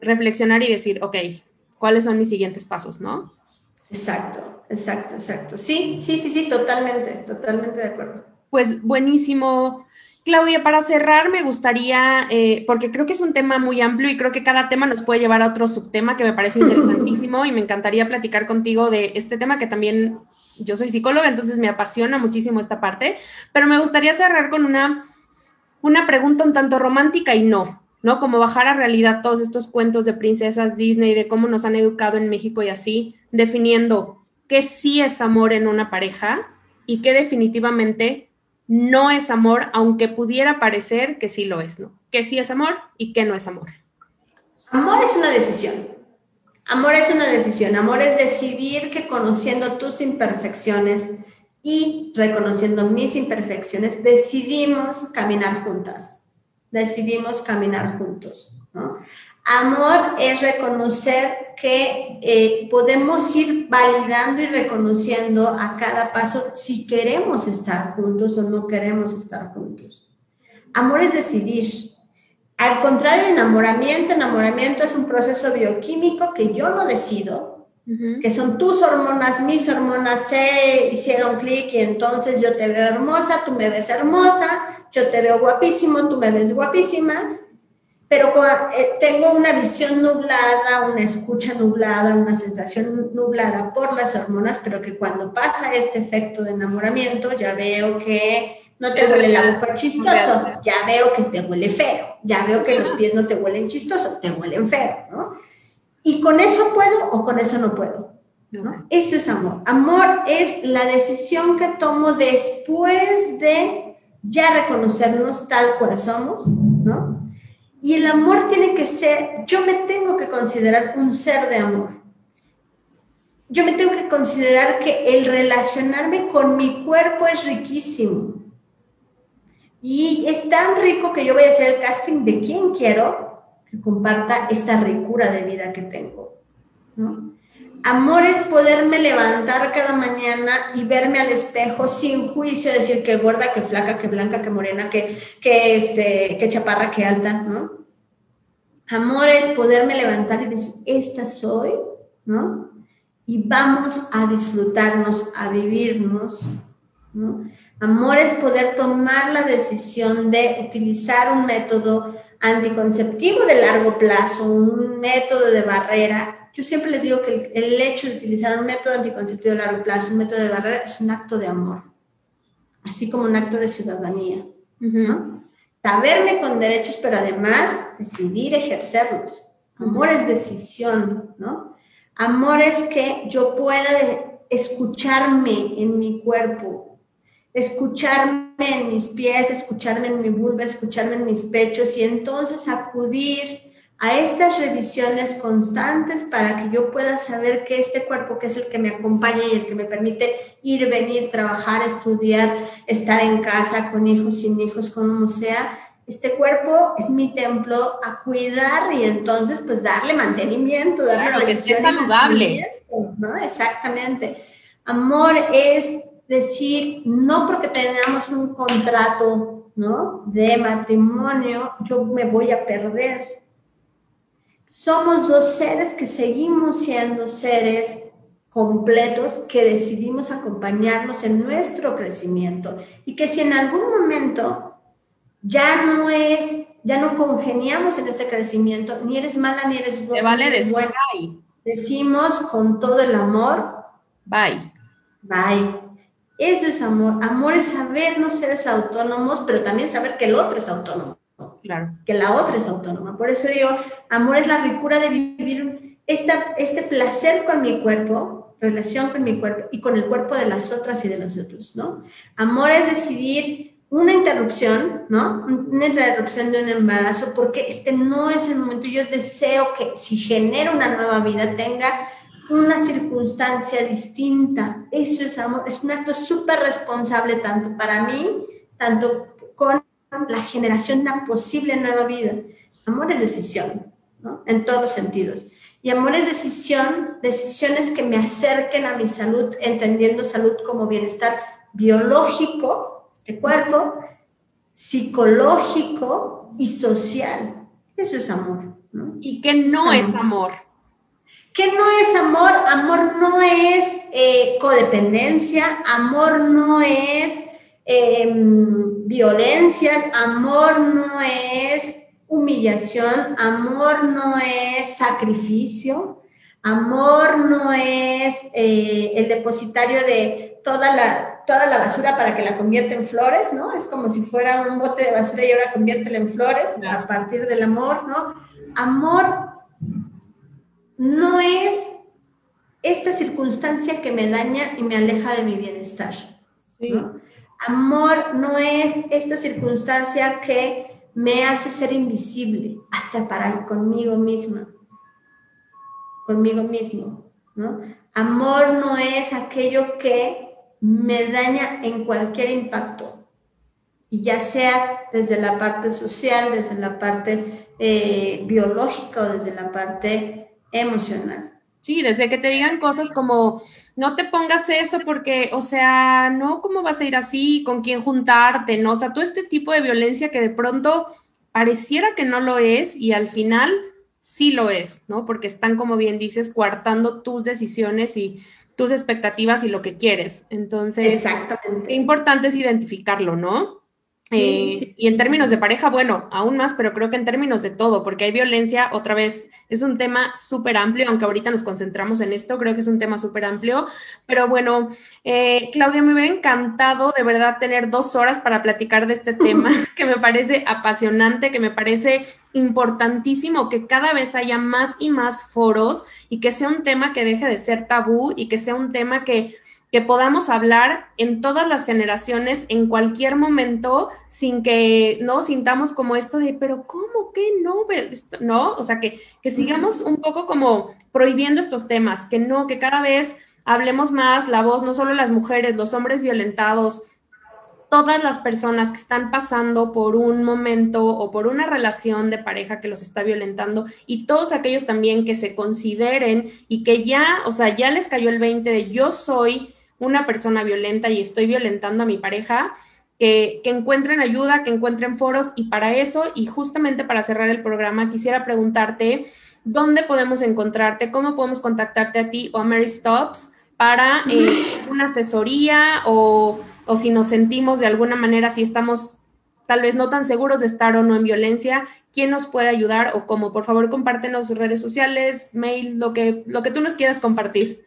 reflexionar y decir, ok, ¿cuáles son mis siguientes pasos, no? Exacto, exacto, exacto. Sí, sí, sí, sí, totalmente, totalmente de acuerdo. Pues buenísimo. Claudia, para cerrar, me gustaría, eh, porque creo que es un tema muy amplio y creo que cada tema nos puede llevar a otro subtema que me parece *laughs* interesantísimo y me encantaría platicar contigo de este tema que también yo soy psicóloga, entonces me apasiona muchísimo esta parte, pero me gustaría cerrar con una, una pregunta un tanto romántica y no, ¿no? Como bajar a realidad todos estos cuentos de princesas Disney, de cómo nos han educado en México y así, definiendo qué sí es amor en una pareja y qué definitivamente no es amor, aunque pudiera parecer que sí lo es, ¿no? Que sí es amor y que no es amor. Amor es una decisión. Amor es una decisión. Amor es decidir que conociendo tus imperfecciones y reconociendo mis imperfecciones, decidimos caminar juntas. Decidimos caminar juntos. ¿no? Amor es reconocer que eh, podemos ir validando y reconociendo a cada paso si queremos estar juntos o no queremos estar juntos. Amor es decidir. Al contrario enamoramiento, enamoramiento es un proceso bioquímico que yo no decido, que son tus hormonas, mis hormonas se hicieron clic y entonces yo te veo hermosa, tú me ves hermosa, yo te veo guapísimo, tú me ves guapísima, pero eh, tengo una visión nublada, una escucha nublada, una sensación nublada por las hormonas, pero que cuando pasa este efecto de enamoramiento ya veo que no te huele la boca chistoso, ya veo que te huele feo, ya veo que los pies no te huelen chistoso, te huelen feo, ¿no? Y con eso puedo o con eso no puedo. ¿no? Esto es amor. Amor es la decisión que tomo después de ya reconocernos tal cual somos, ¿no? Y el amor tiene que ser, yo me tengo que considerar un ser de amor. Yo me tengo que considerar que el relacionarme con mi cuerpo es riquísimo. Y es tan rico que yo voy a hacer el casting de quien quiero que comparta esta ricura de vida que tengo. Amor es poderme levantar cada mañana y verme al espejo sin juicio, decir que gorda, que flaca, que blanca, que morena, que, que, este, que chaparra, que alta, ¿no? Amor es poderme levantar y decir, esta soy, ¿no? Y vamos a disfrutarnos, a vivirnos, ¿no? Amor es poder tomar la decisión de utilizar un método anticonceptivo de largo plazo, un método de barrera yo siempre les digo que el, hecho de utilizar un método anticonceptivo a largo plazo, un método de barrera, es un acto de amor, así como un acto de ciudadanía, ¿no? Saberme con derechos, pero además decidir ejercerlos. Amor es decisión, ¿no? Amor es que yo pueda escucharme en mi cuerpo, escucharme en mis pies, escucharme en mi vulva, escucharme en mis pechos y entonces acudir a estas revisiones constantes para que yo pueda saber que este cuerpo que es el que me acompaña y el que me permite ir, venir, trabajar, estudiar, estar en casa, con hijos, sin hijos, como sea, este cuerpo es mi templo a cuidar y entonces pues darle mantenimiento, darle claro, que esté saludable. ¿no? Exactamente. Amor es decir, no porque tengamos un contrato, ¿no? De matrimonio, yo me voy a perder somos dos seres que seguimos siendo seres completos que decidimos acompañarnos en nuestro crecimiento y que si en algún momento ya no es, ya no congeniamos en este crecimiento, ni eres mala ni eres buena. vale buena. Decimos con todo el amor, bye. Bye. Eso es amor. Amor es sabernos seres autónomos, pero también saber que el otro es autónomo. Claro. Que la otra es autónoma. Por eso digo, amor es la ricura de vivir esta, este placer con mi cuerpo, relación con mi cuerpo y con el cuerpo de las otras y de los otros, ¿no? Amor es decidir una interrupción, ¿no? Una interrupción de un embarazo porque este no es el momento. Yo deseo que si genera una nueva vida tenga una circunstancia distinta. Eso es amor. Es un acto súper responsable tanto para mí, tanto con la generación de una posible nueva vida. Amor es decisión, ¿no? En todos los sentidos. Y amor es decisión, decisiones que me acerquen a mi salud, entendiendo salud como bienestar biológico, este cuerpo, psicológico y social. Eso es amor. ¿no? ¿Y qué no es amor? ¿Qué no es amor? Amor no es eh, codependencia, amor no es Em, violencias, amor no es humillación, amor no es sacrificio, amor no es eh, el depositario de toda la, toda la basura para que la convierta en flores, ¿no? Es como si fuera un bote de basura y ahora conviértela en flores a partir del amor, ¿no? Amor no es esta circunstancia que me daña y me aleja de mi bienestar. ¿no? Amor no es esta circunstancia que me hace ser invisible hasta para conmigo misma, conmigo mismo, ¿no? Amor no es aquello que me daña en cualquier impacto, y ya sea desde la parte social, desde la parte eh, biológica o desde la parte emocional. Sí, desde que te digan cosas como, no te pongas eso porque, o sea, no, ¿cómo vas a ir así? ¿Con quién juntarte? ¿No? O sea, todo este tipo de violencia que de pronto pareciera que no lo es y al final sí lo es, ¿no? Porque están, como bien dices, coartando tus decisiones y tus expectativas y lo que quieres. Entonces, Exactamente. qué importante es identificarlo, ¿no? Y en términos de pareja, bueno, aún más, pero creo que en términos de todo, porque hay violencia, otra vez, es un tema súper amplio, aunque ahorita nos concentramos en esto, creo que es un tema súper amplio. Pero bueno, eh, Claudia, me hubiera encantado de verdad tener dos horas para platicar de este tema, *laughs* que me parece apasionante, que me parece importantísimo, que cada vez haya más y más foros y que sea un tema que deje de ser tabú y que sea un tema que que podamos hablar en todas las generaciones, en cualquier momento, sin que no sintamos como esto de, pero ¿cómo que no? ¿No? O sea, que, que sigamos un poco como prohibiendo estos temas, que no, que cada vez hablemos más la voz, no solo las mujeres, los hombres violentados, todas las personas que están pasando por un momento o por una relación de pareja que los está violentando y todos aquellos también que se consideren y que ya, o sea, ya les cayó el 20 de yo soy una persona violenta y estoy violentando a mi pareja, que, encuentren ayuda, que encuentren foros y para eso y justamente para cerrar el programa quisiera preguntarte dónde podemos encontrarte, cómo podemos contactarte a ti o a Mary Stops para eh, *laughs* una asesoría o, o si nos sentimos de alguna manera, si estamos tal vez no tan seguros de estar o no en violencia, ¿quién nos puede ayudar o cómo? Por favor, compártenos redes sociales, mail, lo que, lo que tú nos quieras compartir.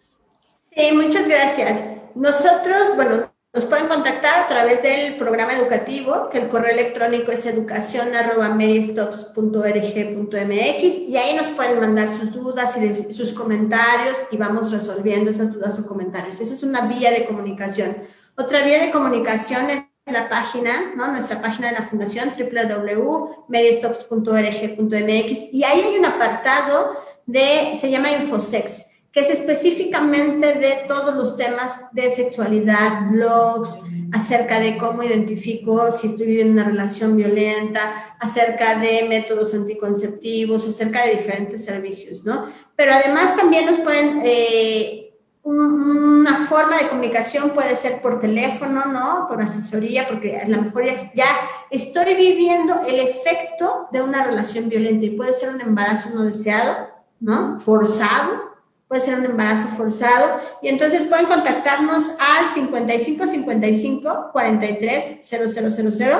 Sí, muchas gracias. Nosotros, bueno, nos pueden contactar a través del programa educativo, que el correo electrónico es educación.meristops.org.mx y ahí nos pueden mandar sus dudas y sus comentarios y vamos resolviendo esas dudas o comentarios. Esa es una vía de comunicación. Otra vía de comunicación es la página, nuestra página de la fundación www.meristops.org.mx y ahí hay un apartado de, se llama Infosex que es específicamente de todos los temas de sexualidad, blogs, acerca de cómo identifico si estoy viviendo una relación violenta, acerca de métodos anticonceptivos, acerca de diferentes servicios, ¿no? Pero además también nos pueden, eh, una forma de comunicación puede ser por teléfono, ¿no? Por asesoría, porque a lo mejor ya, ya estoy viviendo el efecto de una relación violenta y puede ser un embarazo no deseado, ¿no? Forzado puede ser un embarazo forzado, y entonces pueden contactarnos al 55 55 43 0000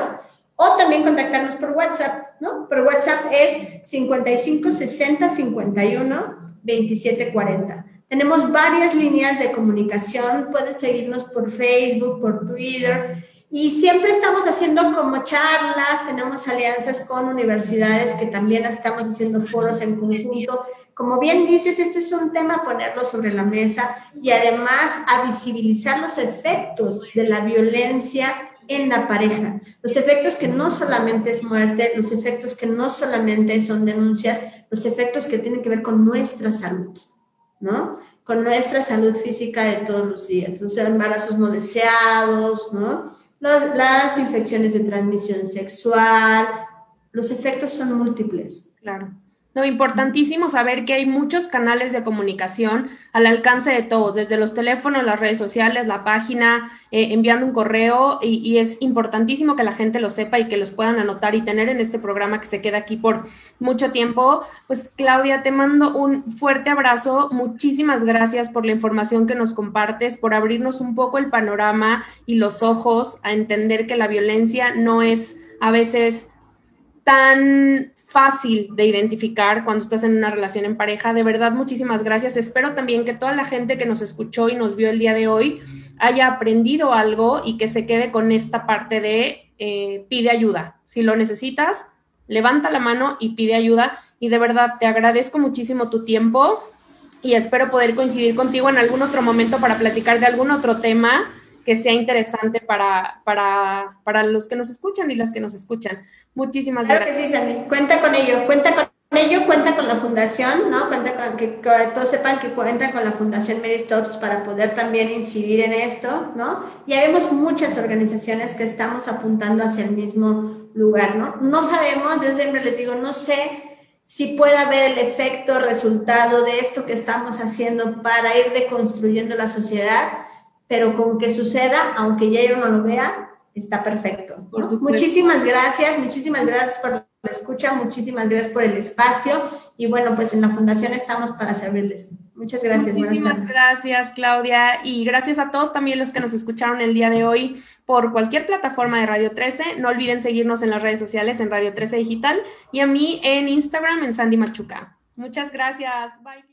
o también contactarnos por WhatsApp, ¿no? Por WhatsApp es 55 60 51 27 40. Tenemos varias líneas de comunicación, pueden seguirnos por Facebook, por Twitter, y siempre estamos haciendo como charlas, tenemos alianzas con universidades que también estamos haciendo foros en conjunto como bien dices, este es un tema a ponerlo sobre la mesa y además a visibilizar los efectos de la violencia en la pareja. Los efectos que no solamente es muerte, los efectos que no solamente son denuncias, los efectos que tienen que ver con nuestra salud, ¿no? Con nuestra salud física de todos los días, los embarazos no deseados, ¿no? las infecciones de transmisión sexual, los efectos son múltiples. Claro. No, importantísimo saber que hay muchos canales de comunicación al alcance de todos, desde los teléfonos, las redes sociales, la página, eh, enviando un correo y, es importantísimo que la gente lo sepa y que los puedan anotar y tener en este programa que se queda aquí por mucho tiempo. Pues Claudia, te mando un fuerte abrazo. Muchísimas gracias por la información que nos compartes, por abrirnos un poco el panorama y los ojos a entender que la violencia no es a veces tan fácil de identificar cuando estás en una relación en pareja. De verdad, muchísimas gracias. Espero también que toda la gente que nos escuchó y nos vio el día de hoy haya aprendido algo y que se quede con esta parte de eh, pide ayuda. Si lo necesitas, levanta la mano y pide ayuda. Y de verdad, te agradezco muchísimo tu tiempo y espero poder coincidir contigo en algún otro momento para platicar de algún otro tema que sea interesante para, para, para los que nos escuchan y las que nos escuchan. Muchísimas claro gracias. Que sí, Sandy. Cuenta con ello, cuenta con ello, cuenta con la fundación, ¿no? Cuenta con que, todos sepan que cuenta con la fundación Mary Stops para poder también incidir en esto, ¿no? Ya vemos muchas organizaciones que estamos apuntando hacia el mismo lugar, ¿no? No sabemos, yo siempre les digo, no sé si puede haber el efecto, resultado de esto que estamos haciendo para ir deconstruyendo la sociedad, pero con que suceda, aunque ya yo no lo vea, está perfecto. Muchísimas gracias, muchísimas gracias por la escucha, muchísimas gracias por el espacio y bueno, pues en la fundación estamos para servirles. Muchas gracias. Muchísimas gracias, Claudia, y gracias a todos también los que nos escucharon el día de hoy por cualquier plataforma de Radio 13. No olviden seguirnos en las redes sociales en Radio 13 Digital y a mí en Instagram en Sandy Machuca. Muchas gracias. Bye.